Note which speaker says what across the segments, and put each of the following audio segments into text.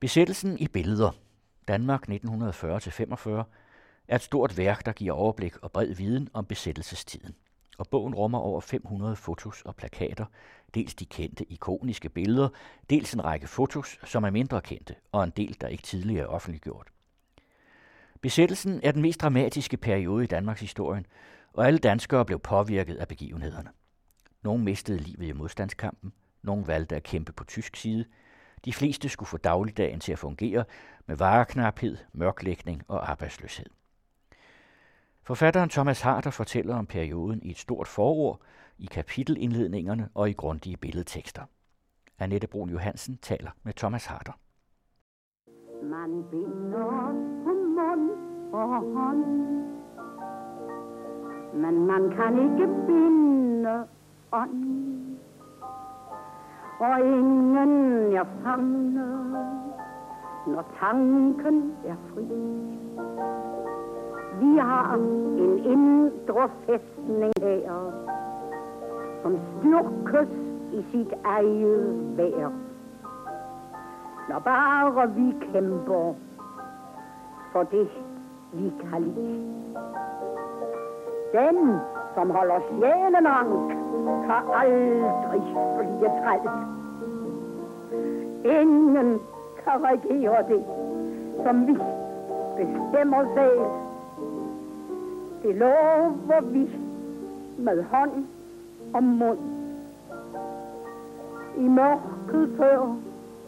Speaker 1: Besættelsen i billeder. Danmark 1940-45 er et stort værk, der giver overblik og bred viden om besættelsestiden. Og bogen rummer over 500 fotos og plakater, dels de kendte ikoniske billeder, dels en række fotos, som er mindre kendte, og en del, der ikke tidligere er offentliggjort. Besættelsen er den mest dramatiske periode i Danmarks historie, og alle danskere blev påvirket af begivenhederne. Nogle mistede livet i modstandskampen, nogle valgte at kæmpe på tysk side, de fleste skulle få dagligdagen til at fungere med vareknaphed, mørklægning og arbejdsløshed. Forfatteren Thomas Harder fortæller om perioden i et stort forord, i kapitelindledningerne og i grundige billedtekster. Annette Brun Johansen taler med Thomas Harder. Man binder på mund og hånd, men man kan ikke binde ånd. Og ingen er fange, når tanken er fri. Vi har en indre fæstning her, som styrkes i sit eget vær. Når bare vi kæmper for det, vi kan lide. Den, som holder sjælen ank, kan aldrig blive træt. Ingen kan regere det, som vi bestemmer selv det lover vi med hånd og mund. I mørket før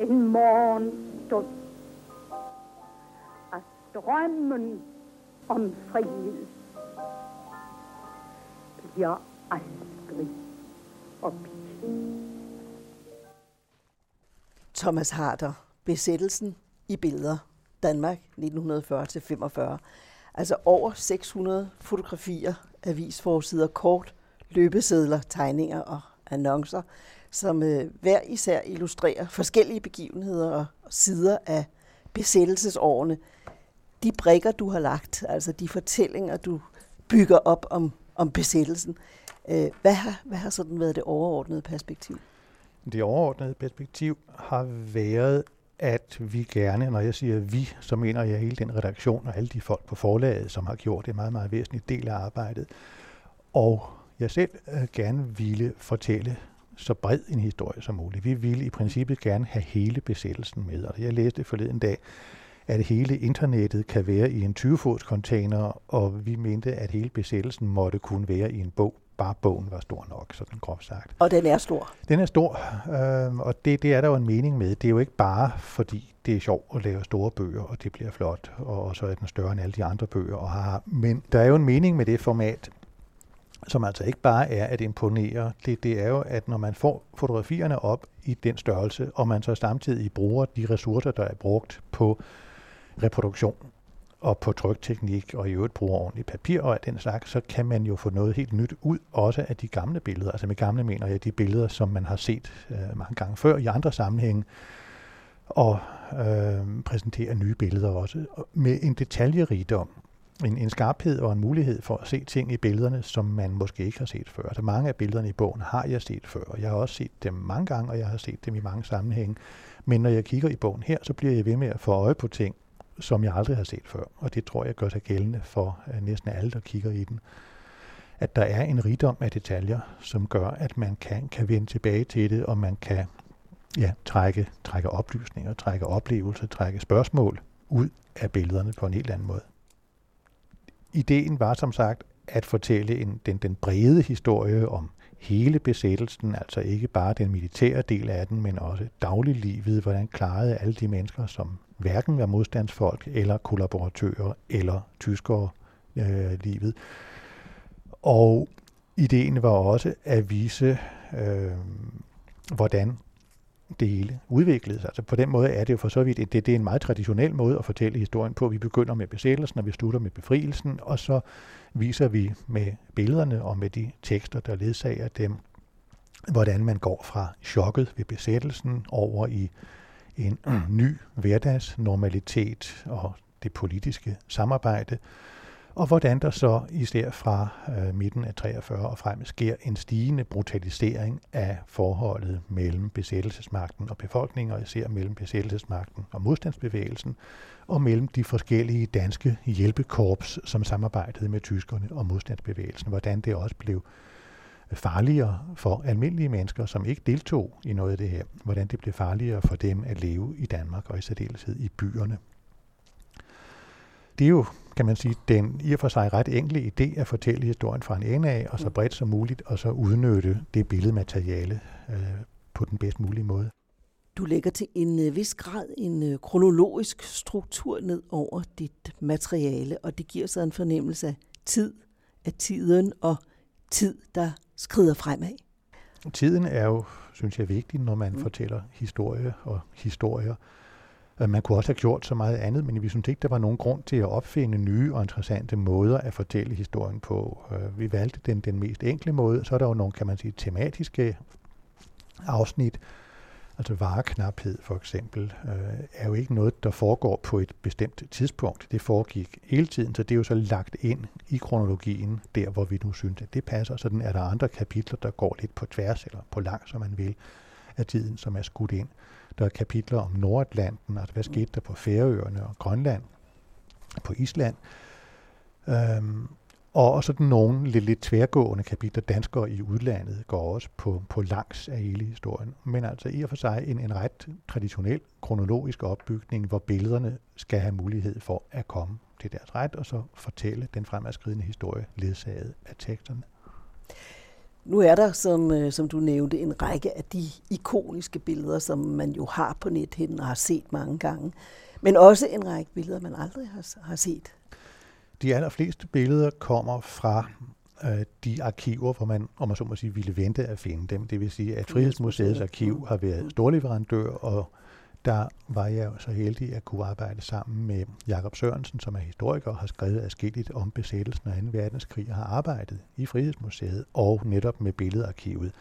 Speaker 1: en morgenstund. At drømmen om frihed bliver aldrig opgivet.
Speaker 2: Thomas Harder, Besættelsen i billeder, Danmark 1940-45. Altså over 600 fotografier, avisforsider, kort, løbesedler, tegninger og annoncer, som øh, hver især illustrerer forskellige begivenheder og sider af besættelsesårene. De brikker, du har lagt, altså de fortællinger, du bygger op om, om besættelsen, øh, hvad, har, hvad har sådan været det overordnede perspektiv?
Speaker 3: Det overordnede perspektiv har været, at vi gerne, når jeg siger vi, så mener jeg hele den redaktion og alle de folk på forlaget, som har gjort en meget, meget væsentlig del af arbejdet. Og jeg selv øh, gerne ville fortælle så bred en historie som muligt. Vi ville i princippet gerne have hele besættelsen med. Og jeg læste forleden dag, at hele internettet kan være i en 20-fods container, og vi mente, at hele besættelsen måtte kunne være i en bog bare bogen var stor nok, sådan groft sagt.
Speaker 2: Og den er stor?
Speaker 3: Den er stor, øh, og det, det er der jo en mening med. Det er jo ikke bare fordi, det er sjovt at lave store bøger, og det bliver flot, og, og så er den større end alle de andre bøger. Og har, men der er jo en mening med det format, som altså ikke bare er at imponere. Det, det er jo, at når man får fotografierne op i den størrelse, og man så samtidig bruger de ressourcer, der er brugt på reproduktion, og på trykteknik og i øvrigt bruger ordentligt papir og den slags, så kan man jo få noget helt nyt ud også af de gamle billeder. Altså med gamle mener jeg de billeder, som man har set øh, mange gange før i andre sammenhænge, og øh, præsentere nye billeder også med en detaljerigdom, en, en skarphed og en mulighed for at se ting i billederne, som man måske ikke har set før. Altså mange af billederne i bogen har jeg set før, og jeg har også set dem mange gange, og jeg har set dem i mange sammenhænge. Men når jeg kigger i bogen her, så bliver jeg ved med at få øje på ting, som jeg aldrig har set før. Og det tror jeg gør sig gældende for øh, næsten alle, der kigger i den. At der er en rigdom af detaljer, som gør, at man kan, kan vende tilbage til det, og man kan ja, trække, trække oplysninger, trække oplevelser, trække spørgsmål ud af billederne på en helt anden måde. Ideen var som sagt at fortælle en, den, den brede historie om hele besættelsen, altså ikke bare den militære del af den, men også dagliglivet, hvordan klarede alle de mennesker, som hverken var modstandsfolk eller kollaboratører eller tyskere øh, livet. Og ideen var også at vise, øh, hvordan det hele udviklede sig. Altså på den måde er det jo for så vidt, det, det er en meget traditionel måde at fortælle historien på. Vi begynder med besættelsen, og vi slutter med befrielsen, og så viser vi med billederne og med de tekster, der ledsager dem, hvordan man går fra chokket ved besættelsen over i en ny hverdagsnormalitet og det politiske samarbejde, og hvordan der så især fra øh, midten af 43 og frem sker en stigende brutalisering af forholdet mellem besættelsesmagten og befolkningen, og især mellem besættelsesmagten og modstandsbevægelsen, og mellem de forskellige danske hjælpekorps, som samarbejdede med tyskerne og modstandsbevægelsen. Hvordan det også blev øh, farligere for almindelige mennesker, som ikke deltog i noget af det her. Hvordan det blev farligere for dem at leve i Danmark og i særdeleshed i byerne. Det er jo, kan man sige, den i og for sig ret enkle idé at fortælle historien fra en ende af, og så bredt som muligt, og så udnytte det billedmateriale øh, på den bedst mulige måde.
Speaker 2: Du lægger til en øh, vis grad en øh, kronologisk struktur ned over dit materiale, og det giver sig en fornemmelse af tid, af tiden og tid, der skrider fremad.
Speaker 3: Tiden er jo, synes jeg, vigtig, når man mm. fortæller historie og historier. Øh, man kunne også have gjort så meget andet, men vi synes ikke, der var nogen grund til at opfinde nye og interessante måder at fortælle historien på. Øh, vi valgte den, den mest enkle måde. Så er der jo nogle, kan man sige, tematiske afsnit, Altså vareknaphed for eksempel, øh, er jo ikke noget, der foregår på et bestemt tidspunkt. Det foregik hele tiden, så det er jo så lagt ind i kronologien, der hvor vi nu synes, at det passer. Sådan er der andre kapitler, der går lidt på tværs eller på langt, som man vil, af tiden, som er skudt ind. Der er kapitler om Nordatlanten, altså hvad skete der på Færøerne og Grønland, på Island. Øhm, og sådan nogle lidt, lidt tværgående kapitler, danskere i udlandet, går også på, på langs af hele historien. Men altså i og for sig en, en ret traditionel kronologisk opbygning, hvor billederne skal have mulighed for at komme til deres ret, og så fortælle den fremadskridende historie ledsaget af teksterne.
Speaker 2: Nu er der, som, øh, som du nævnte, en række af de ikoniske billeder, som man jo har på nethinden og har set mange gange. Men også en række billeder, man aldrig har, har set
Speaker 3: de allerfleste billeder kommer fra øh, de arkiver, hvor man, om man så må sige, ville vente at finde dem. Det vil sige, at Frihedsmuseets arkiv har været storleverandør, og der var jeg så heldig at kunne arbejde sammen med Jakob Sørensen, som er historiker og har skrevet adskilligt om besættelsen af 2. verdenskrig og har arbejdet i Frihedsmuseet og netop med billedarkivet.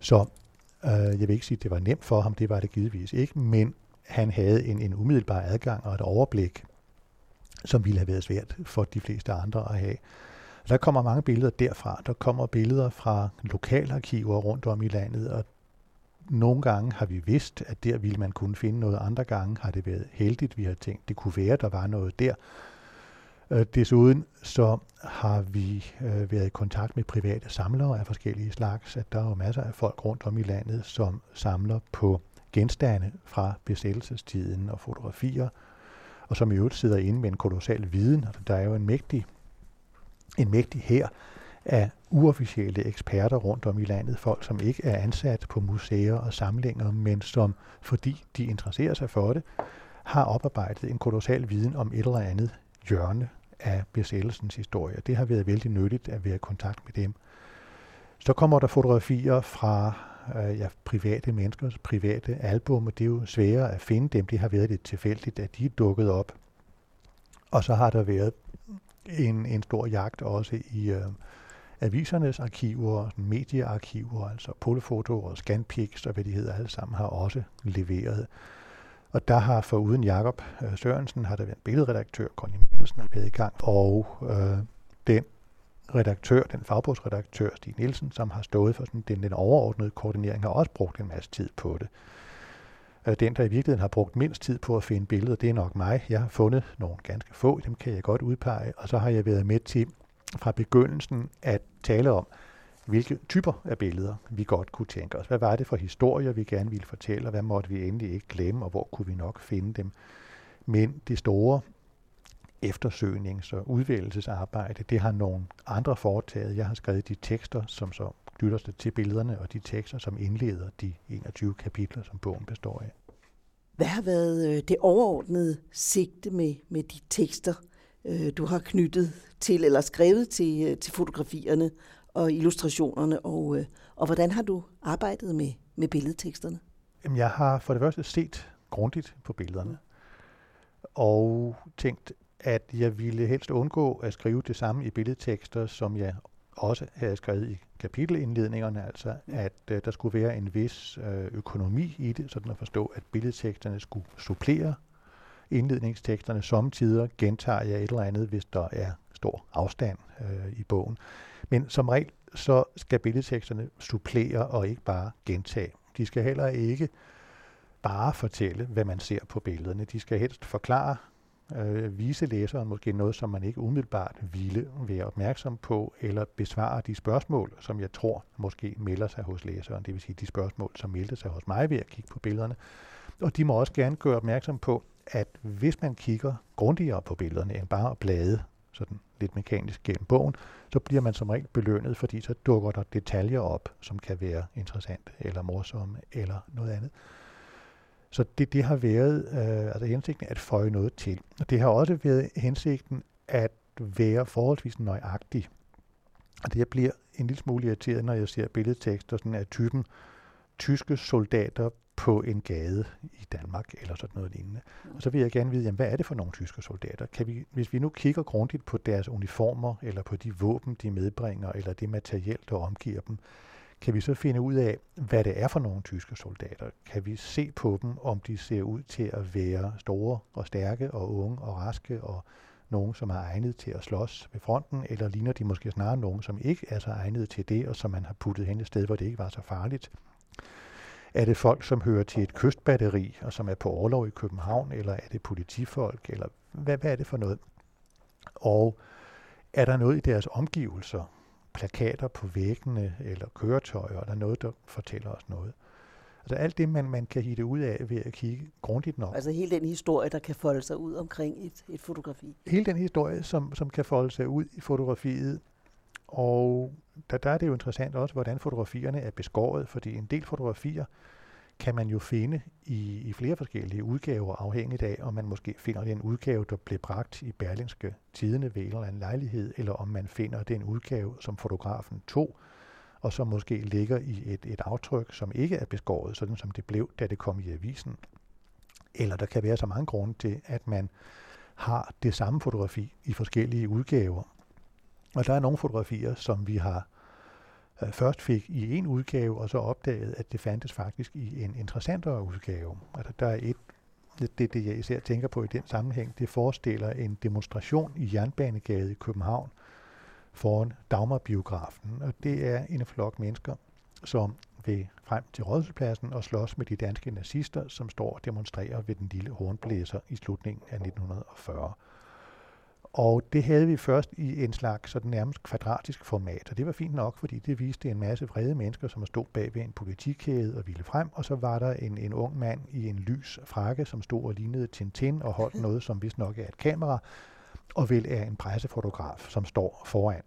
Speaker 3: Så øh, jeg vil ikke sige, at det var nemt for ham, det var det givetvis ikke, men han havde en, en umiddelbar adgang og et overblik som ville have været svært for de fleste andre at have. Der kommer mange billeder derfra. Der kommer billeder fra lokalarkiver rundt om i landet, og nogle gange har vi vidst, at der ville man kunne finde noget. Andre gange har det været heldigt, vi har tænkt, det kunne være, der var noget der. Øh, desuden så har vi øh, været i kontakt med private samlere af forskellige slags, at der er jo masser af folk rundt om i landet, som samler på genstande fra besættelsestiden og fotografier, og som i øvrigt sidder inde med en kolossal viden. Altså, der er jo en mægtig, en mægtig her af uofficielle eksperter rundt om i landet, folk som ikke er ansat på museer og samlinger, men som, fordi de interesserer sig for det, har oparbejdet en kolossal viden om et eller andet hjørne af besættelsens historie. Det har været vældig nyttigt at være i kontakt med dem. Så kommer der fotografier fra øh, ja, private menneskers private album, og det er jo sværere at finde dem. Det har været lidt tilfældigt, at de er dukket op. Og så har der været en, en stor jagt også i øh, avisernes arkiver, mediearkiver, altså Polfoto og Scanpix og hvad de hedder alle sammen, har også leveret. Og der har foruden Jakob øh, Sørensen, har der været en billedredaktør, Conny Mikkelsen, har været i gang, og øh, den redaktør, den fagbogsredaktør, Stig Nielsen, som har stået for sådan, den, den overordnede koordinering, har også brugt en masse tid på det. Øh, den, der i virkeligheden har brugt mindst tid på at finde billeder, det er nok mig. Jeg har fundet nogle ganske få, dem kan jeg godt udpege, og så har jeg været med til fra begyndelsen at tale om, hvilke typer af billeder vi godt kunne tænke os. Hvad var det for historier, vi gerne ville fortælle, og hvad måtte vi endelig ikke glemme, og hvor kunne vi nok finde dem. Men det store eftersøgnings- og udvælgelsesarbejde. Det har nogle andre foretaget. Jeg har skrevet de tekster, som så knytter sig til billederne, og de tekster, som indleder de 21 kapitler, som bogen består af.
Speaker 2: Hvad har været øh, det overordnede sigte med, med de tekster, øh, du har knyttet til, eller skrevet til, øh, til fotografierne og illustrationerne, og, øh, og hvordan har du arbejdet med, med billedteksterne?
Speaker 3: Jamen, jeg har for det første set grundigt på billederne, og tænkt, at jeg ville helst undgå at skrive det samme i billedtekster, som jeg også havde skrevet i kapitelindledningerne, altså at øh, der skulle være en vis øh, økonomi i det, sådan at forstå, at billedteksterne skulle supplere indledningsteksterne. Samtidig gentager jeg et eller andet, hvis der er stor afstand øh, i bogen. Men som regel så skal billedteksterne supplere og ikke bare gentage. De skal heller ikke bare fortælle, hvad man ser på billederne. De skal helst forklare, øh, vise læseren måske noget, som man ikke umiddelbart ville være opmærksom på, eller besvare de spørgsmål, som jeg tror måske melder sig hos læseren. Det vil sige de spørgsmål, som meldte sig hos mig ved at kigge på billederne. Og de må også gerne gøre opmærksom på, at hvis man kigger grundigere på billederne end bare at blade sådan lidt mekanisk gennem bogen, så bliver man som regel belønnet, fordi så dukker der detaljer op, som kan være interessante eller morsomme eller noget andet. Så det, det har været øh, altså hensigten at føje noget til. Og det har også været hensigten at være forholdsvis nøjagtig. Og det jeg bliver en lille smule irriteret, når jeg ser billedtekster sådan af typen tyske soldater på en gade i Danmark, eller sådan noget lignende. Og så vil jeg gerne vide, jamen, hvad er det for nogle tyske soldater? Kan vi, hvis vi nu kigger grundigt på deres uniformer, eller på de våben, de medbringer, eller det materiel, der omgiver dem, kan vi så finde ud af, hvad det er for nogle tyske soldater? Kan vi se på dem, om de ser ud til at være store og stærke og unge og raske og nogen, som er egnet til at slås ved fronten, eller ligner de måske snarere nogen, som ikke er så egnet til det, og som man har puttet hen et sted, hvor det ikke var så farligt? Er det folk, som hører til et kystbatteri, og som er på overlov i København, eller er det politifolk, eller hvad, hvad er det for noget? Og er der noget i deres omgivelser, plakater på væggene, eller køretøjer, eller noget, der fortæller os noget? Altså alt det, man, man kan hitte ud af ved at kigge grundigt nok.
Speaker 2: Altså hele den historie, der kan folde sig ud omkring et, et fotografi.
Speaker 3: Hele den historie, som, som kan folde sig ud i fotografiet, og der, der er det jo interessant også, hvordan fotografierne er beskåret, fordi en del fotografier kan man jo finde i, i flere forskellige udgaver, afhængigt af, om man måske finder den udgave, der blev bragt i Berlinske Tidene ved en eller anden lejlighed, eller om man finder den udgave, som fotografen tog, og som måske ligger i et, et aftryk, som ikke er beskåret, sådan som det blev, da det kom i avisen. Eller der kan være så mange grunde til, at man har det samme fotografi i forskellige udgaver, og der er nogle fotografier, som vi har øh, først fik i en udgave, og så opdaget, at det fandtes faktisk i en interessantere udgave. Altså, der er et, det, det, jeg især tænker på i den sammenhæng, det forestiller en demonstration i Jernbanegade i København foran Dagmarbiografen. Og det er en flok mennesker, som vil frem til Rådhuspladsen og slås med de danske nazister, som står og demonstrerer ved den lille hornblæser i slutningen af 1940. Og det havde vi først i en slags sådan nærmest kvadratisk format, og det var fint nok, fordi det viste en masse vrede mennesker, som stod bag ved en politikæde og ville frem, og så var der en, en ung mand i en lys frakke, som stod og lignede Tintin og holdt noget, som vist nok er et kamera, og vel er en pressefotograf, som står foran.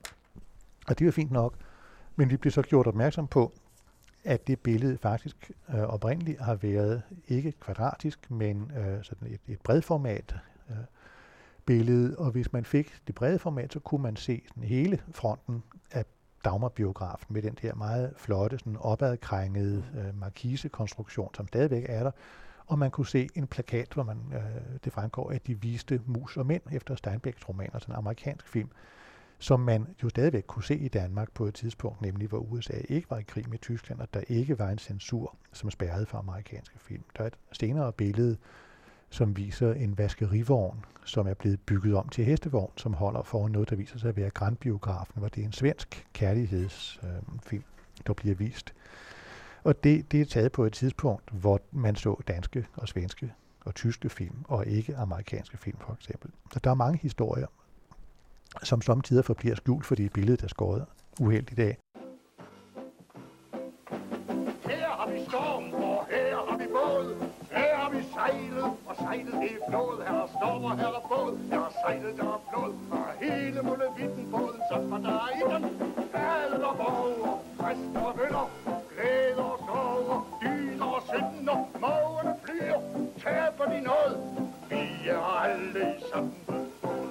Speaker 3: Og det var fint nok, men vi blev så gjort opmærksom på, at det billede faktisk øh, oprindeligt har været ikke kvadratisk, men øh, sådan et, et bredformat, øh, billede, og hvis man fik det brede format, så kunne man se sådan hele fronten af Dagmar-biografen med den der meget flotte, sådan opadkrængede øh, markisekonstruktion, som stadigvæk er der. Og man kunne se en plakat, hvor man, øh, det fremgår, at de viste mus og mænd efter Steinbecks roman, altså en amerikansk film, som man jo stadigvæk kunne se i Danmark på et tidspunkt, nemlig hvor USA ikke var i krig med Tyskland, og der ikke var en censur, som spærrede for amerikanske film. Der er et senere billede, som viser en vaskerivogn, som er blevet bygget om til hestevogn, som holder foran noget, der viser sig at være Grandbiografen, hvor det er en svensk kærlighedsfilm, øh, der bliver vist. Og det, det er taget på et tidspunkt, hvor man så danske og svenske og tyske film, og ikke amerikanske film for eksempel. Så der er mange historier, som samtidig forbliver skjult, fordi billedet er skåret uheldigt af.
Speaker 4: Sejlet er flod. Her er storm, og her er båd. Her er sejlet, der er blod, Og hele mullevitten båden, så var der i den. Alle og borger, præster og bønder. Glæder og sorger, dyner og synder. Mågerne flyer, taber de noget. Vi er alle i samme båd.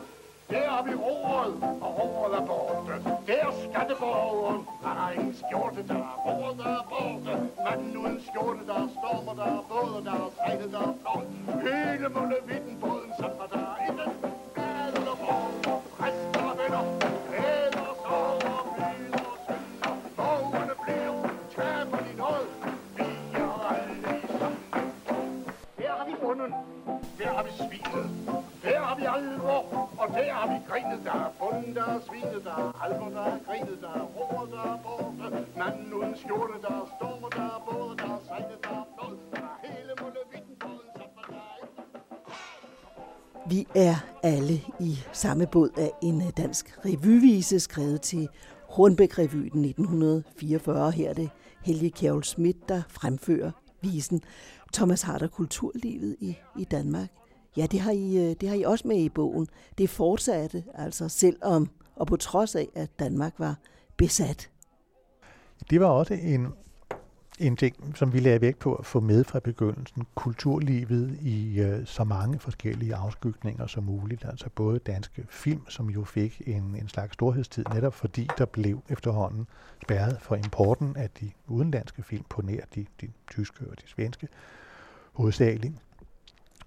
Speaker 4: Der har vi roret, og roret er borte. Der skatteborgeren, en skjorte, der er roret, der er borte. Manden uden skjorte, der er stormer, der er både, der er sejlet, der er flot. Hele mullevitten Her har vi grinet, der er bunden, der er svinet, der er almer, der er grinet, der er roer, der er borte. Manden uden skjorte, der er storme, der er både, der er sejlet, der er blod, der er hele muligheden båden, som man
Speaker 2: Vi er alle i samme båd af en dansk revyvise, skrevet til Hornbæk-revyen 1944. Her er det Helge Kjærl Schmidt, der fremfører visen. Thomas Harder, Kulturlivet i, i Danmark. Ja, det har, I, øh, det har I også med i bogen. Det fortsatte, altså selvom og på trods af, at Danmark var besat.
Speaker 3: Det var også en, en ting, som vi lagde vægt på at få med fra begyndelsen. Kulturlivet i øh, så mange forskellige afskygninger som muligt. Altså både danske film, som jo fik en, en slags storhedstid, netop fordi der blev efterhånden spærret for importen af de udenlandske film på nær de, de tyske og de svenske hovedsageligt.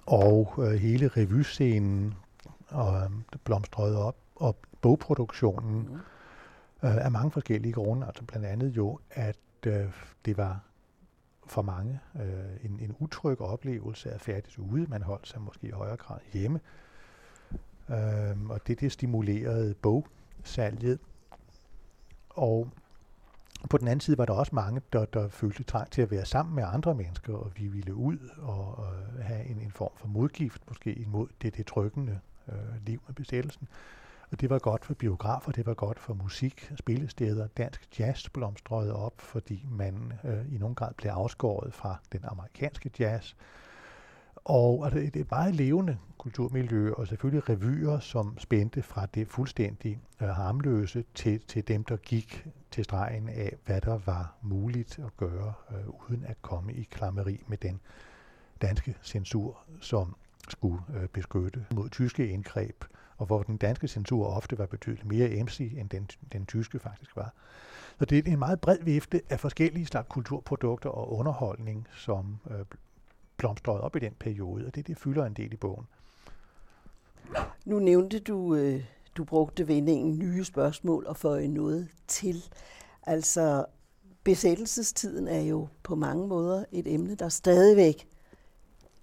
Speaker 3: Og uh, hele revyscenen og, uh, blomstrede op, og bogproduktionen mm. uh, af mange forskellige grunde. Altså blandt andet jo, at uh, det var for mange øh, en, en utryg oplevelse at færdes ude. Man holdt sig måske i højere grad hjemme. Øh, og det, det stimulerede bogsalget. Og på den anden side var der også mange, der, der følte trang til at være sammen med andre mennesker, og vi ville ud og, og have en, en form for modgift, måske imod det, det trykkende øh, liv med besættelsen. Og det var godt for biografer, det var godt for musik, spillesteder. Dansk jazz blomstrede op, fordi man øh, i nogen grad blev afskåret fra den amerikanske jazz. Og altså, det er et meget levende kulturmiljø, og selvfølgelig revyer, som spændte fra det fuldstændig øh, harmløse til, til dem, der gik til stregen af, hvad der var muligt at gøre, øh, uden at komme i klammeri med den danske censur, som skulle øh, beskytte mod tyske indgreb og hvor den danske censur ofte var betydeligt mere emsig, end den, den tyske faktisk var. Så det er en meget bred vifte af forskellige slags kulturprodukter og underholdning, som øh, blomstrede op i den periode, og det, det fylder en del i bogen.
Speaker 2: Nu nævnte du, øh, du brugte vendingen nye spørgsmål og føje noget til. Altså, besættelsestiden er jo på mange måder et emne, der stadigvæk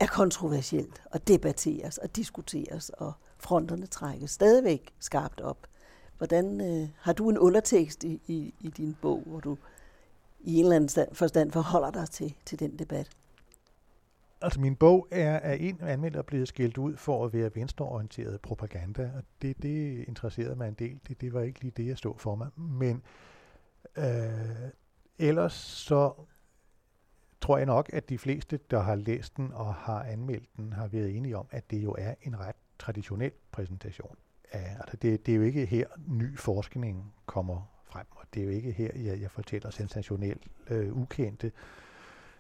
Speaker 2: er kontroversielt og debatteres og diskuteres og fronterne trækkes stadigvæk skarpt op. Hvordan øh, har du en undertekst i, i, i din bog, hvor du i en eller anden forstand forholder dig til, til den debat?
Speaker 3: Altså min bog er af en anmelder blevet skilt ud for at være venstreorienteret propaganda, og det, det interesserede mig en del. Det, det var ikke lige det, jeg stod for mig. Men øh, ellers så tror jeg nok, at de fleste, der har læst den og har anmeldt den, har været enige om, at det jo er en ret traditionel præsentation. Ja, altså det, det er jo ikke her, ny forskning kommer frem, og det er jo ikke her, jeg, jeg fortæller sensationelt øh, ukendte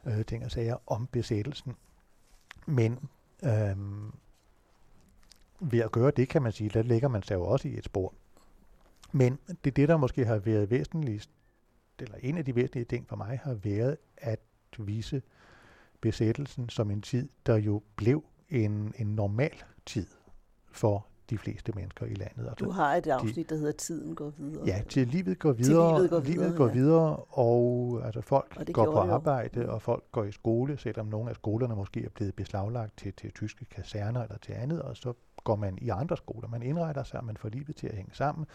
Speaker 3: øh, ting og sager om besættelsen. Men øhm, ved at gøre det, kan man sige, der lægger man sig jo også i et spor. Men det, det der måske har været væsentligst, eller en af de væsentlige ting for mig, har været at vise besættelsen som en tid, der jo blev en, en normal tid for de fleste mennesker i landet.
Speaker 2: Altså, du har et afsnit, de, der hedder Tiden går videre.
Speaker 3: Ja, til livet går videre, til livet går videre, livet går videre ja. og altså folk og går på arbejde, og folk går i skole, selvom nogle af skolerne måske er blevet beslaglagt til, til tyske kaserner eller til andet, og så går man i andre skoler. Man indretter sig, man får livet til at hænge sammen.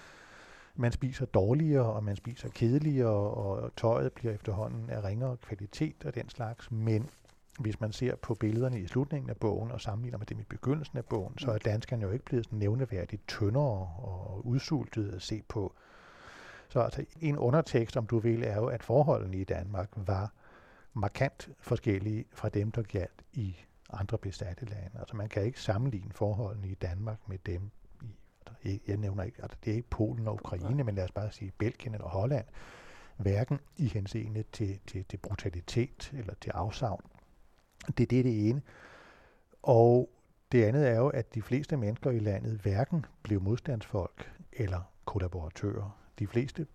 Speaker 3: Man spiser dårligere, og man spiser kedeligere, og tøjet bliver efterhånden af ringere kvalitet og den slags, men hvis man ser på billederne i slutningen af bogen og sammenligner med dem i begyndelsen af bogen, så er danskerne jo ikke blevet sådan nævneværdigt tyndere og udsultet at se på. Så altså, en undertekst, om du vil, er jo, at forholdene i Danmark var markant forskellige fra dem, der galt i andre besatte lande. Altså man kan ikke sammenligne forholdene i Danmark med dem i, altså, jeg nævner ikke, altså det er ikke Polen og Ukraine, men lad os bare sige Belgien eller Holland, hverken i henseende til, til, til brutalitet eller til afsavn det er det, det ene. Og det andet er jo, at de fleste mennesker i landet hverken blev modstandsfolk eller kollaboratører. De fleste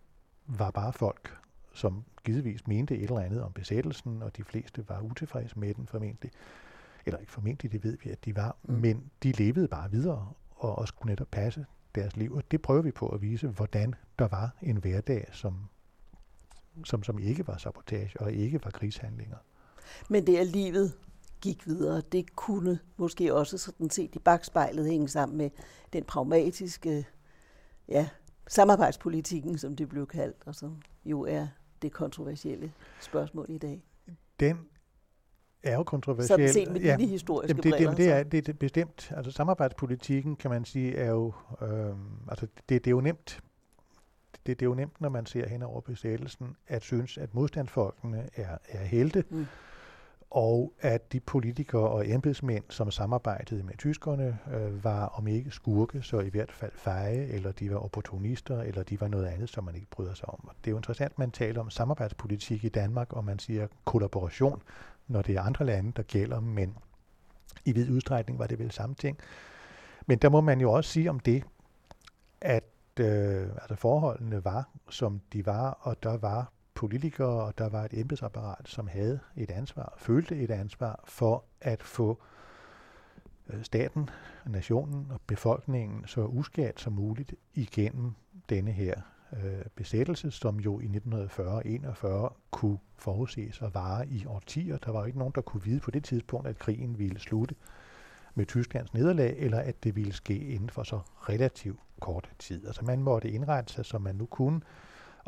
Speaker 3: var bare folk, som givetvis mente et eller andet om besættelsen, og de fleste var utilfredse med den formentlig. Eller ikke formentlig, det ved vi, at de var. Mm. Men de levede bare videre og, og skulle netop passe deres liv. Og det prøver vi på at vise, hvordan der var en hverdag, som, som, som ikke var sabotage og ikke var krigshandlinger.
Speaker 2: Men det er livet gik videre. Det kunne måske også sådan set i bagspejlet hænge sammen med den pragmatiske ja, samarbejdspolitikken, som det blev kaldt, og som jo er det kontroversielle spørgsmål i dag.
Speaker 3: Den er jo kontroversiel.
Speaker 2: Sådan set med ja, dine historiske
Speaker 3: jamen det,
Speaker 2: briller.
Speaker 3: Det, det, er, det er bestemt. Altså samarbejdspolitikken, kan man sige, er jo, øh, altså det, det er jo nemt, det, det er jo nemt, når man ser hen over besættelsen, at synes, at modstandsfolkene er, er helte, mm og at de politikere og embedsmænd, som samarbejdede med tyskerne, øh, var om ikke skurke, så i hvert fald feje, eller de var opportunister, eller de var noget andet, som man ikke bryder sig om. Og det er jo interessant, at man taler om samarbejdspolitik i Danmark, og man siger kollaboration, når det er andre lande, der gælder, men i vid udstrækning var det vel samme ting. Men der må man jo også sige om det, at øh, altså forholdene var, som de var, og der var politikere, og der var et embedsapparat, som havde et ansvar, følte et ansvar for at få øh, staten, nationen og befolkningen så uskadt som muligt igennem denne her øh, besættelse, som jo i 1940-41 kunne forudses og vare i årtier. Der var jo ikke nogen, der kunne vide på det tidspunkt, at krigen ville slutte med Tysklands nederlag, eller at det ville ske inden for så relativt kort tid. Altså man måtte indrette sig, som man nu kunne,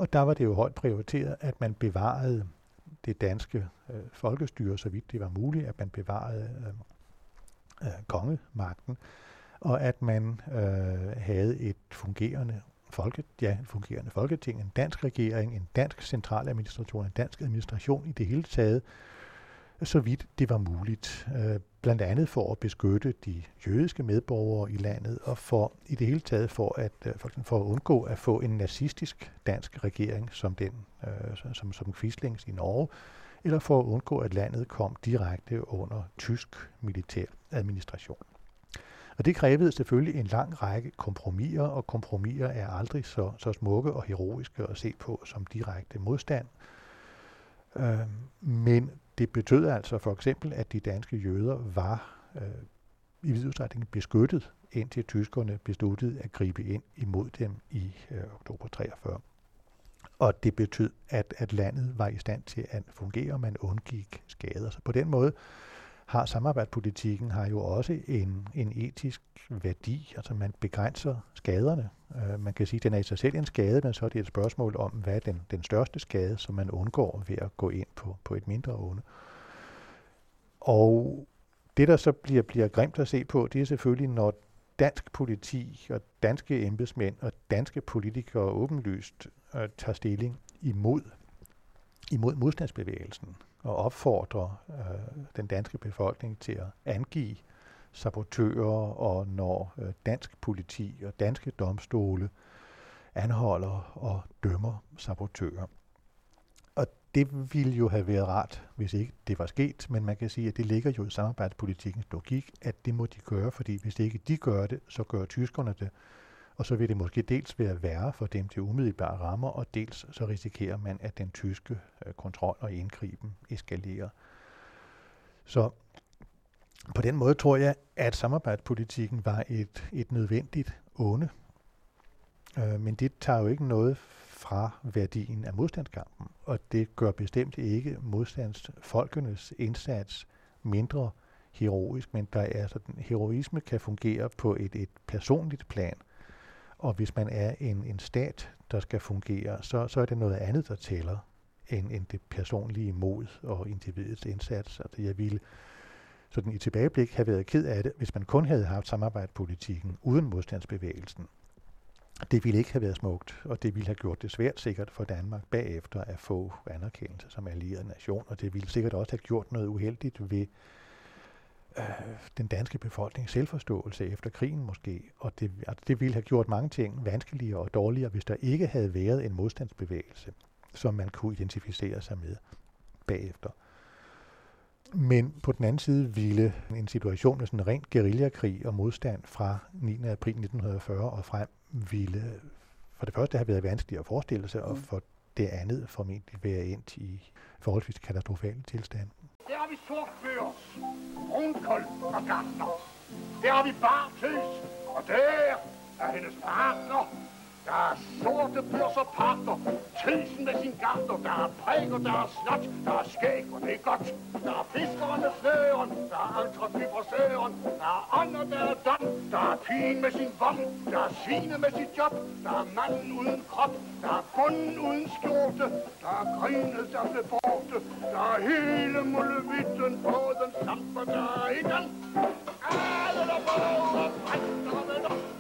Speaker 3: og der var det jo højt prioriteret, at man bevarede det danske øh, folkestyre, så vidt det var muligt, at man bevarede øh, øh, kongemagten, og at man øh, havde et fungerende folket, ja, fungerende folketing, en dansk regering, en dansk centraladministration, en dansk administration i det hele taget, så vidt det var muligt. Øh, blandt andet for at beskytte de jødiske medborgere i landet, og for i det hele taget for at, øh, for at undgå at få en nazistisk dansk regering, som den, øh, som, som Quislings i Norge, eller for at undgå, at landet kom direkte under tysk militær administration. Og det krævede selvfølgelig en lang række kompromiser, og kompromiser er aldrig så, så smukke og heroiske at se på som direkte modstand. Øh, men det betød altså for eksempel, at de danske jøder var øh, i vid udstrækning beskyttet, indtil tyskerne besluttede at gribe ind imod dem i øh, oktober 43. Og det betød, at, at landet var i stand til at fungere, og man undgik skader. Så på den måde har samarbejdspolitikken har jo også en, en etisk værdi. Altså man begrænser skaderne. Øh, man kan sige, at den er i sig selv en skade, men så er det et spørgsmål om, hvad er den, den største skade, som man undgår ved at gå ind på, på et mindre onde. Og det, der så bliver, bliver grimt at se på, det er selvfølgelig, når dansk politi og danske embedsmænd og danske politikere åbenlyst øh, tager stilling imod, imod modstandsbevægelsen og opfordrer øh, den danske befolkning til at angive sabotører, og når øh, dansk politi og danske domstole anholder og dømmer sabotører. Og det ville jo have været rart, hvis ikke det var sket, men man kan sige, at det ligger jo i samarbejdspolitikkens logik, at det må de gøre, fordi hvis ikke de gør det, så gør tyskerne det, og så vil det måske dels være værre for dem til umiddelbare rammer, og dels så risikerer man, at den tyske øh, kontrol og indgriben eskalerer. Så på den måde tror jeg, at samarbejdspolitikken var et, et nødvendigt onde. Øh, men det tager jo ikke noget fra værdien af modstandskampen, og det gør bestemt ikke modstandsfolkenes indsats mindre heroisk, men der er sådan, heroisme kan fungere på et, et personligt plan – og hvis man er en, en stat, der skal fungere, så, så er det noget andet, der tæller, end, end det personlige mod og individets indsats. Altså jeg ville sådan i tilbageblik have været ked af det, hvis man kun havde haft samarbejdspolitikken uden modstandsbevægelsen. Det ville ikke have været smukt, og det ville have gjort det svært sikkert for Danmark bagefter at få anerkendelse som allieret nation, og det ville sikkert også have gjort noget uheldigt ved øh, den danske befolknings selvforståelse efter krigen måske. Og det, altså det ville have gjort mange ting vanskeligere og dårligere, hvis der ikke havde været en modstandsbevægelse, som man kunne identificere sig med bagefter. Men på den anden side ville en situation med sådan en ren guerillakrig og modstand fra 9. april 1940 og frem ville for det første have været vanskeligt at forestille sig, og mm. for det andet formentlig være endt i forholdsvis katastrofale tilstande.
Speaker 4: Der har vi sortbørs, brunkold og gartner. Der har vi bartøs, og der er hendes partner. Der er sorte børser parter, tusind af sin garter, der er præg og der er snot, der er skæg og det er godt. Der er fiskeren med snøren, der er andre fra søren, der er ånder, der er dom, der er pigen med sin vom, der er svine med sit job, der er manden uden krop, der er bunden uden skjorte, der er grinet, der blev borte, der er hele mullevitten på den samt, der er i den. Alle der borger, brænder og venner, leder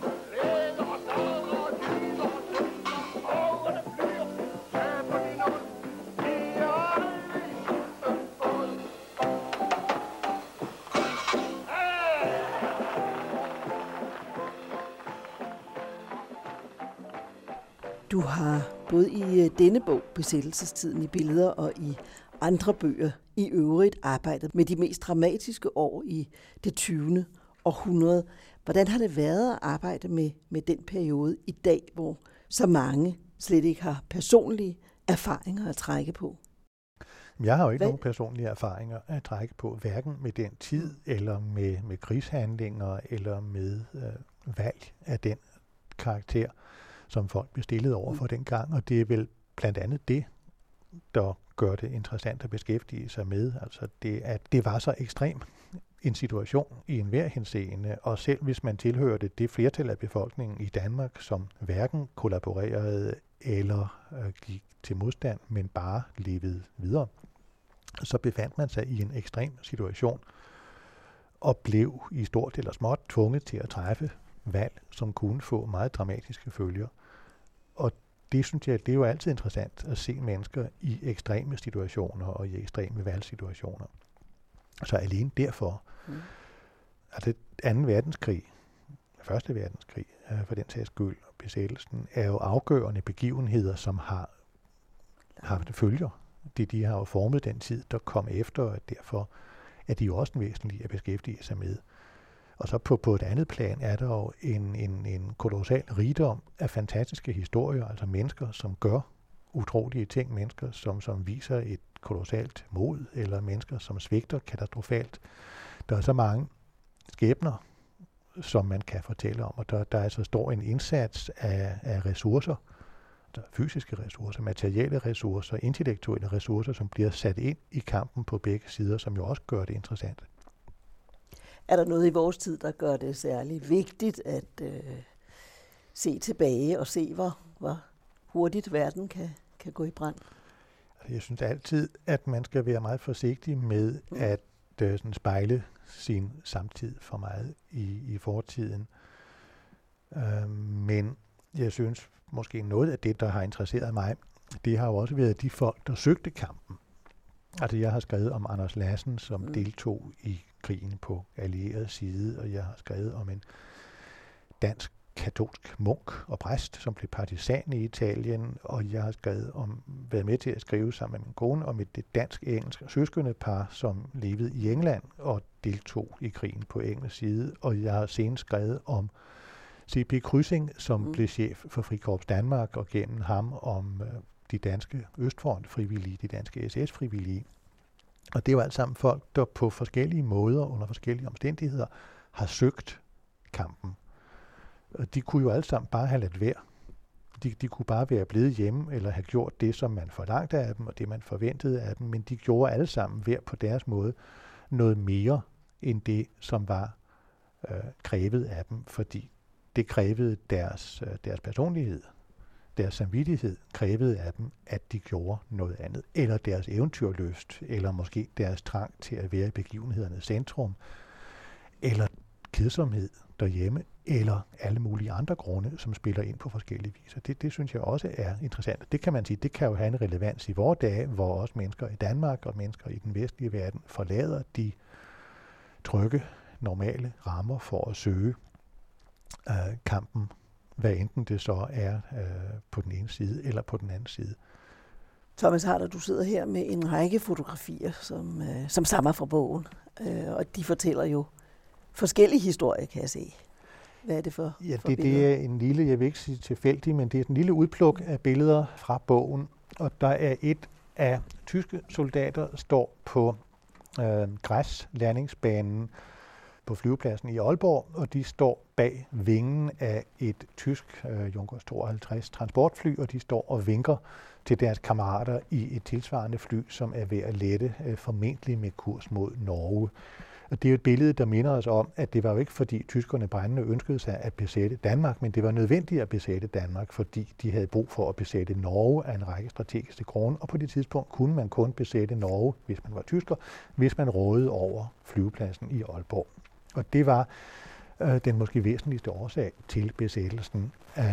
Speaker 2: har både i øh, denne bog, Besættelsestiden i billeder, og i andre bøger i øvrigt arbejdet med de mest dramatiske år i det 20. århundrede. Hvordan har det været at arbejde med, med den periode i dag, hvor så mange slet ikke har personlige erfaringer at trække på?
Speaker 3: Jeg har jo ikke
Speaker 2: Hvad-
Speaker 3: nogen personlige erfaringer at trække på, hverken med den tid, eller med, med krigshandlinger, eller med øh, valg af den karakter, som folk blev stillet over for dengang. Og det er vel blandt andet det, der gør det interessant at beskæftige sig med. Altså det, at det var så ekstrem en situation i enhver henseende, og selv hvis man tilhørte det flertal af befolkningen i Danmark, som hverken kollaborerede eller øh, gik til modstand, men bare levede videre, så befandt man sig i en ekstrem situation og blev i stort eller småt tvunget til at træffe valg, som kunne få meget dramatiske følger. Og det synes jeg, det er jo altid interessant at se mennesker i ekstreme situationer og i ekstreme valgsituationer. Så alene derfor,
Speaker 2: Mm.
Speaker 3: altså 2. verdenskrig, Første verdenskrig, øh, for den sags skyld, og besættelsen, er jo afgørende begivenheder, som har haft følger. Det, de har jo formet den tid, der kom efter, og derfor er de jo også væsentlige at beskæftige sig med. Og så på, på et andet plan er der jo en, en, en kolossal rigdom af fantastiske historier, altså mennesker, som gør utrolige ting, mennesker, som, som viser et kolossalt mod, eller mennesker, som svigter katastrofalt. Der er så mange skæbner, som man kan fortælle om, og der, der er så stor en indsats af, af ressourcer, der fysiske ressourcer, materielle ressourcer, intellektuelle ressourcer, som bliver sat ind i kampen på begge sider, som jo også gør det interessant.
Speaker 2: Er der noget i vores tid, der gør det særlig vigtigt at øh, se tilbage og se, hvor, hvor hurtigt verden kan, kan gå i brand?
Speaker 3: Jeg synes altid, at man skal være meget forsigtig med at øh, sådan spejle sin samtid for meget i, i fortiden. Øh, men jeg synes måske noget af det, der har interesseret mig, det har jo også været de folk, der søgte kampen. Altså jeg har skrevet om Anders Lassen, som
Speaker 2: Mm.
Speaker 3: mm. deltog i krigen på allieret side, og jeg har skrevet om en dansk katolsk munk og præst, som blev partisan i Italien, og jeg har skrevet om, været med til at skrive sammen med min kone om et, et dansk-engelsk søskende par, som levede i England og deltog i krigen på engelsk side, og jeg har senest skrevet om C.P. Kryssing, som
Speaker 2: Mm.
Speaker 3: blev chef for Frikorps Danmark, og gennem ham om øh, de danske Østfront-frivillige, de danske SS-frivillige. Og det er jo alt sammen folk, der på forskellige måder, under forskellige omstændigheder, har søgt kampen. Og de kunne jo alle sammen bare have ladt være. De, de kunne bare være blevet hjemme, eller have gjort det, som man forlangte af dem, og det, man forventede af dem, men de gjorde alle sammen hver på deres måde noget mere end det, som var øh, krævet af dem, fordi det krævede deres, øh, deres personlighed, deres samvittighed krævede af dem, at de gjorde noget andet, eller deres eventyrlyst, eller måske deres trang til at være i begivenhedernes centrum, eller kedsomhed derhjemme, eller alle mulige andre grunde, som spiller ind på forskellige vis. Det, det synes jeg også er interessant. Det kan man sige, det kan jo have en relevans i vores dage, hvor også mennesker i Danmark og mennesker i den vestlige verden forlader de trygge, normale rammer for at søge øh, kampen, hvad enten det så er øh, på den ene side eller på den anden side.
Speaker 2: Thomas Harder, du sidder her med en række fotografier, som, øh, som stammer fra bogen, øh, og de fortæller jo forskellige historier, kan jeg se. Hvad er det for,
Speaker 3: Ja,
Speaker 2: for
Speaker 3: det,
Speaker 2: billeder?
Speaker 3: det er en lille, jeg vil ikke sige tilfældig, men det er en lille udpluk af billeder fra bogen, og der er et af tyske soldater, står på øh, græslandingsbanen på flyvepladsen i Aalborg, og de står bag vingen af et tysk øh, Junkers 52 transportfly, og de står og vinker til deres kammerater i et tilsvarende fly, som er ved at lette, øh, formentlig med kurs mod Norge. Og det er et billede, der minder os om, at det var jo ikke fordi tyskerne brændende ønskede sig at besætte Danmark, men det var nødvendigt at besætte Danmark, fordi de havde brug for at besætte Norge af en række strategiske grunde, og på det tidspunkt kunne man kun besætte Norge, hvis man var tysker, hvis man rådede over flyvepladsen i Aalborg. Og det var øh, den måske væsentligste årsag til besættelsen. Øh,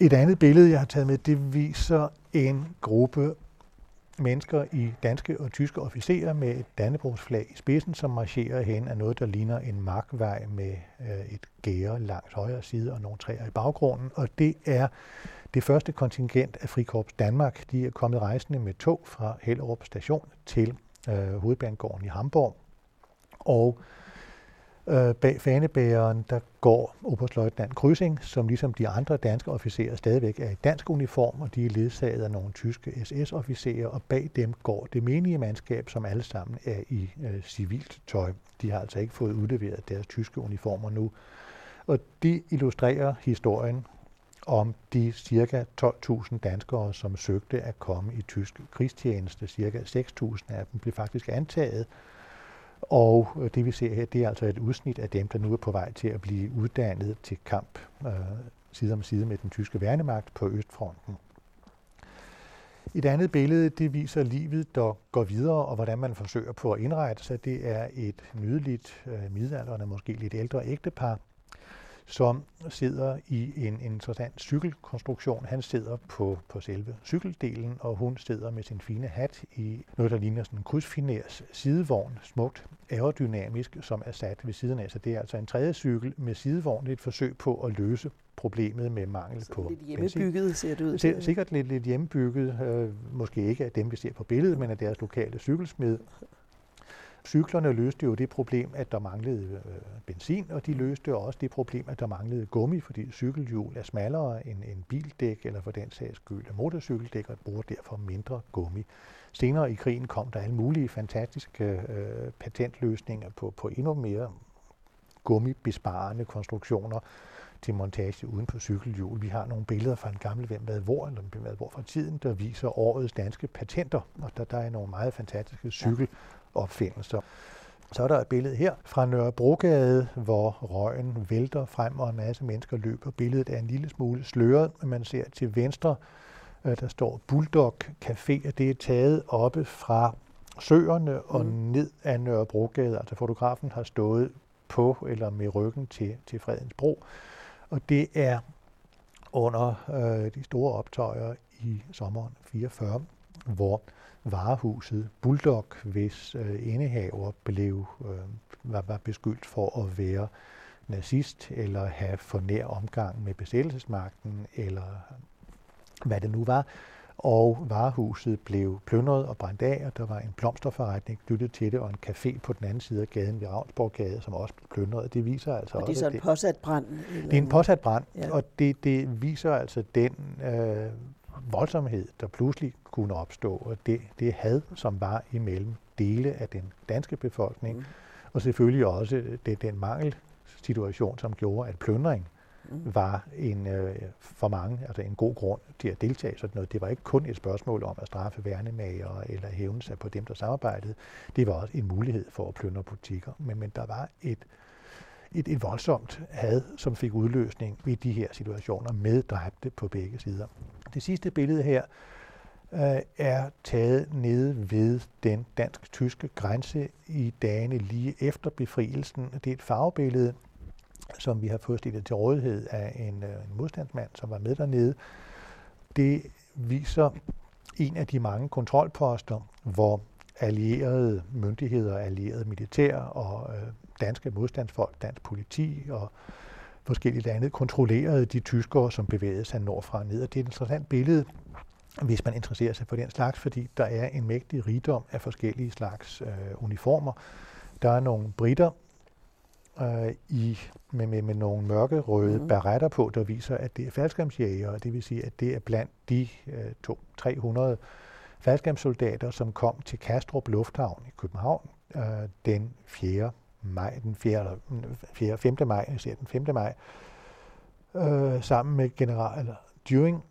Speaker 3: et andet billede, jeg har taget med, det viser en gruppe mennesker i danske og tyske officerer med et dannebrogsflag i spidsen, som marcherer hen af noget, der ligner en markvej med øh, et gære langs højre side og nogle træer i baggrunden. Og det er det første kontingent af Frikorps Danmark. De er kommet rejsende med tog fra Hellerup station til øh, hovedbanegården i Hamburg. Og Øh, bag fanebæreren, der går oberstløjtnant Kryssing, som ligesom de andre danske officerer stadigvæk er i dansk uniform, og de er ledsaget af nogle tyske SS-officerer, og bag dem går det menige mandskab, som alle sammen er i øh, civilt tøj. De har altså ikke fået udleveret deres tyske uniformer nu. Og de illustrerer historien om de ca. 12.000 danskere, som søgte at komme i tysk krigstjeneste. Ca. 6.000 af dem blev faktisk antaget, og øh, det vi ser her, det er altså et udsnit af dem, der nu er på vej til at blive uddannet til kamp øh, side om side med den tyske værnemagt på Østfronten. Et andet billede, det viser livet, der går videre, og hvordan man forsøger på at indrette sig. Det er et nydeligt, øh, midaldrende, måske lidt ældre ægtepar, som sidder i en interessant cykelkonstruktion. Han sidder på, på selve cykeldelen, og hun sidder med sin fine hat i noget, der ligner sådan en krydsfiners sidevogn, smukt aerodynamisk, som er sat ved siden af. Så det er altså en tredje cykel med sidevogn. Er et forsøg på at løse problemet med mangel
Speaker 2: Så
Speaker 3: på
Speaker 2: lidt hjemmebygget ser det ud
Speaker 3: til. Sikkert lidt, lidt hjemmebygget, øh, måske ikke af dem, vi ser på billedet, men af deres lokale cykelsmed. Cyklerne løste jo det problem, at der manglede øh, benzin, og de løste jo også det problem, at der manglede gummi, fordi cykelhjul er smallere end en bildæk, eller for den sags skyld motorcykeldæk, og bruger derfor mindre gummi. Senere i krigen kom der alle mulige fantastiske øh, patentløsninger på, på endnu mere gummibesparende konstruktioner til montage uden på cykelhjul. Vi har nogle billeder fra en gammel Hvem hvad hvor, eller Hvem hvad hvor fra tiden, der viser årets danske patenter, og der, der er nogle meget fantastiske cykelopfindelser. Så er der et billede her fra Nørrebrogade, hvor røgen vælter frem, og en masse mennesker løber. Billedet er en lille smule sløret, men man ser til venstre, øh, der står Bulldog Café, og det er taget oppe fra søerne og
Speaker 2: Mm.
Speaker 3: ned ad Nørrebrogade. Altså fotografen har stået på eller med ryggen til, til Fredens Bro. Og det er under øh, de store optøjer i sommeren 44, hvor varehuset Bulldog, hvis øh, indehaver blev, øh, var, var beskyldt for at være nazist eller have for nær omgang med besættelsesmagten eller hvad det nu var. Og varehuset blev plyndret og brændt af, og der var en blomsterforretning knyttet til det, og en café på den anden side af gaden ved Ravnsborggade, som også blev plyndret. Det viser altså
Speaker 2: Og det er
Speaker 3: også,
Speaker 2: så en påsat brand?
Speaker 3: Det er en påsat brand,
Speaker 2: ja.
Speaker 3: og det, det viser altså den øh, voldsomhed, der pludselig kunne opstå, og det, det had, som var imellem dele af den danske befolkning,
Speaker 2: Mm.
Speaker 3: og selvfølgelig også det, den mangelsituation, som gjorde, at plyndring
Speaker 2: Mm.
Speaker 3: var en, øh, for mange altså en god grund til at deltage i sådan noget. Det var ikke kun et spørgsmål om at straffe værnemager eller hævne sig på dem, der samarbejdede. Det var også en mulighed for at plyndre butikker. Men, men der var et, et, et voldsomt had, som fik udløsning ved de her situationer med dræbte på begge sider. Det sidste billede her øh, er taget nede ved den dansk-tyske grænse i dagene lige efter befrielsen. Det er et farvebillede, som vi har fået stillet til rådighed af en, øh, en modstandsmand, som var med dernede. Det viser en af de mange kontrolposter, hvor allierede myndigheder, allierede militær og øh, danske modstandsfolk, dansk politi og forskellige lande kontrollerede de tyskere, som bevægede sig nordfra og ned. Og det er et interessant billede, hvis man interesserer sig for den slags, fordi der er en mægtig rigdom af forskellige slags øh, uniformer. Der er nogle britter øh, i, med, med, med nogle mørkerøde mm. baretter på, der viser, at det er faldskærmsjægere. Det vil sige, at det er blandt de øh, to, 300 faldskærmssoldater, som kom til Kastrup Lufthavn i København øh, den 4 maj, den 4. 4. 5. maj, jeg siger den 5. maj, øh, sammen med general Dewing,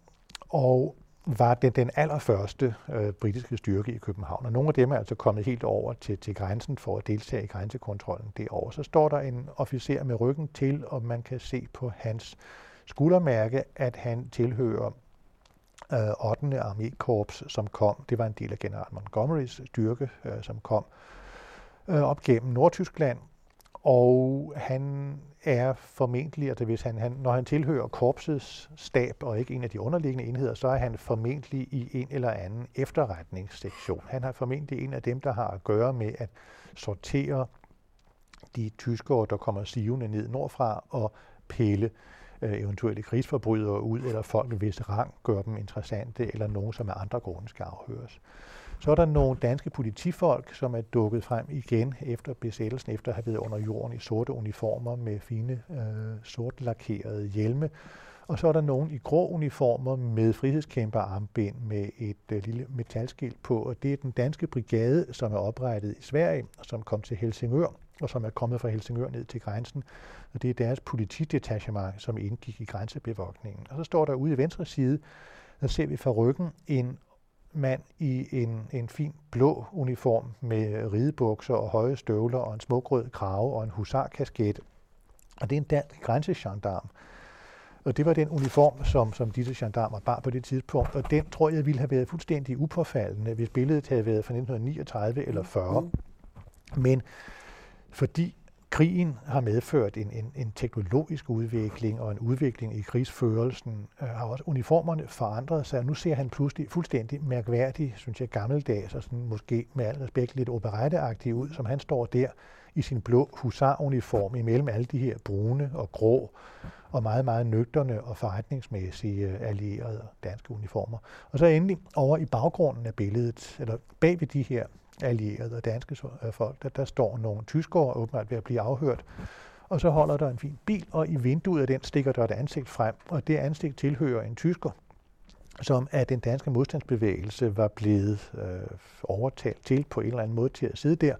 Speaker 3: og var den, den allerførste øh, britiske styrke i København. Og nogle af dem er altså kommet helt over til, til grænsen for at deltage i grænsekontrollen derovre. Så står der en officer med ryggen til, og man kan se på hans skuldermærke, at han tilhører øh, 8. armékorps, som kom. Det var en del af general Montgomerys styrke, øh, som kom øh, op gennem Nordtyskland. Og han er formentlig, altså hvis han, han, når han tilhører korpsets stab og ikke en af de underliggende enheder, så er han formentlig i en eller anden efterretningssektion. Han er formentlig en af dem, der har at gøre med at sortere de tyskere, der kommer sivende ned nordfra og pille øh, eventuelle krigsforbrydere ud, eller folk, hvis rang gør dem interessante, eller nogen, som af andre grunde skal afhøres. Så er der nogle danske politifolk, som er dukket frem igen efter besættelsen, efter at have været under jorden i sorte uniformer med fine øh, sort lakerede hjelme. Og så er der nogen i grå uniformer med frihedskæmperarmbind med et øh, lille metalskilt på, og det er den danske brigade, som er oprettet i Sverige, og som kom til Helsingør, og som er kommet fra Helsingør ned til grænsen. Og det er deres politidetachement, som indgik i grænsebevogtningen. Og så står der ude i venstre side, der ser vi fra ryggen en mand i en, en fin blå uniform med ridebukser og høje støvler og en smukrød krave og en husarkasket. Og det er en dansk grænsegendarm. Og det var den uniform, som, som disse gendarmer bar på det tidspunkt. Og den tror jeg ville have været fuldstændig upåfaldende, hvis billedet havde været fra 1939 eller 40. Mm. Men fordi krigen har medført en, en, en teknologisk udvikling og en udvikling i krigsførelsen, øh, har også uniformerne forandret sig. Nu ser han pludselig fuldstændig mærkværdig, synes jeg, gammeldags og sådan, måske med al respekt lidt operetteagtig ud, som han står der i sin blå husaruniform imellem alle de her brune og grå og meget, meget nøgterne og forretningsmæssige øh, allierede danske uniformer. Og så endelig over i baggrunden af billedet, eller bag ved de her allierede og danske øh, folk, der, der står nogle tyskere åbenbart ved at blive afhørt, og så holder der en fin bil, og i vinduet af den stikker der et ansigt frem, og det ansigt tilhører en tysker, som af den danske modstandsbevægelse var blevet øh, overtalt til på en eller anden måde til at sidde der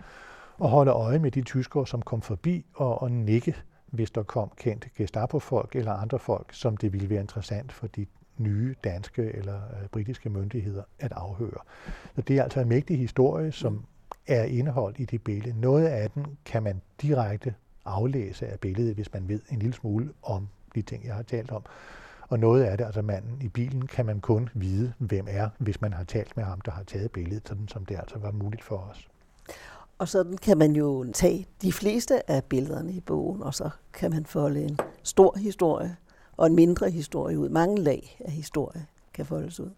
Speaker 3: og holde øje med de tyskere, som kom forbi og, og nikke, hvis der kom kendte Gestapo-folk eller andre folk, som det ville være interessant for de nye danske eller øh, britiske myndigheder at afhøre. Så det er altså en mægtig historie, som er indeholdt i det billede. Noget af den kan man direkte aflæse af billedet, hvis man ved en lille smule om de ting, jeg har talt om. Og noget af det, altså manden i bilen, kan man kun vide, hvem er, hvis man har talt med ham, der har taget billedet, sådan som det altså var muligt for os.
Speaker 2: Og sådan kan man jo tage de fleste af billederne i bogen, og så kan man folde en stor historie og en mindre historie ud. Mange lag af historie kan foldes ud.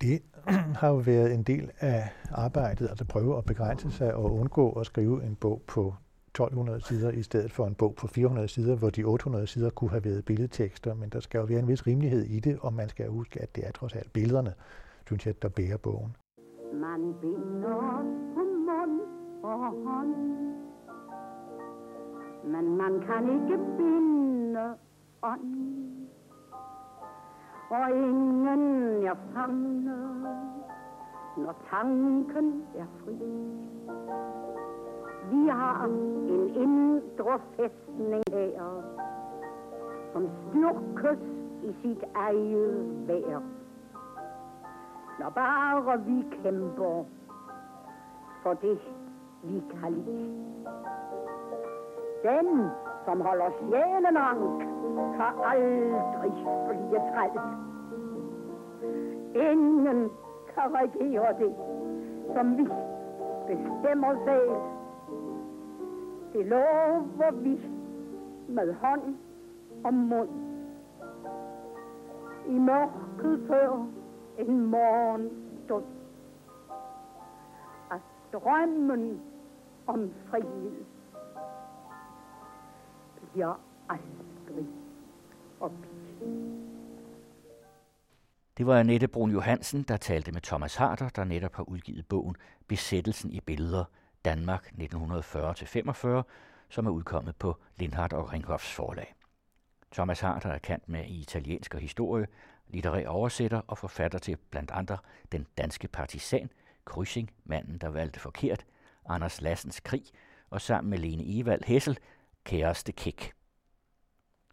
Speaker 3: Det har jo været en del af arbejdet, altså prøve at begrænse sig og undgå at skrive en bog på 1200 sider i stedet for en bog på 400 sider, hvor de 800 sider kunne have været billedtekster, men der skal jo være en vis rimelighed i det, og man skal huske, at det er trods alt billederne, synes jeg, der bærer bogen. Man binder på mund og hånd, men man kan ikke binde ånd, og ingen jeg fanger, når tanken er fri. Vi har en indre fæstning her, som styrkes i sit eget vær. Når bare vi kæmper for det, vi kan lide. Den, som holder sjælen ank, kan aldrig blive træt. Ingen kan regere det, som vi bestemmer selv. Det lover vi med hånd og mund. I mørket før en morgenstund. At drømmen om frihed bliver forbi.
Speaker 1: Det var Annette Brun Johansen, der talte med Thomas Harder, der netop har udgivet bogen Besættelsen i billeder, Danmark 1940-45, som er udkommet på Lindhardt og Ringhoffs forlag. Thomas Harder er kendt med i italiensk og historie, litterær oversætter og forfatter til blandt andre Den danske partisan, Kryssing, manden der valgte forkert, Anders Lassens Krig og sammen med Lene Evald Hessel Kæreste Kæk.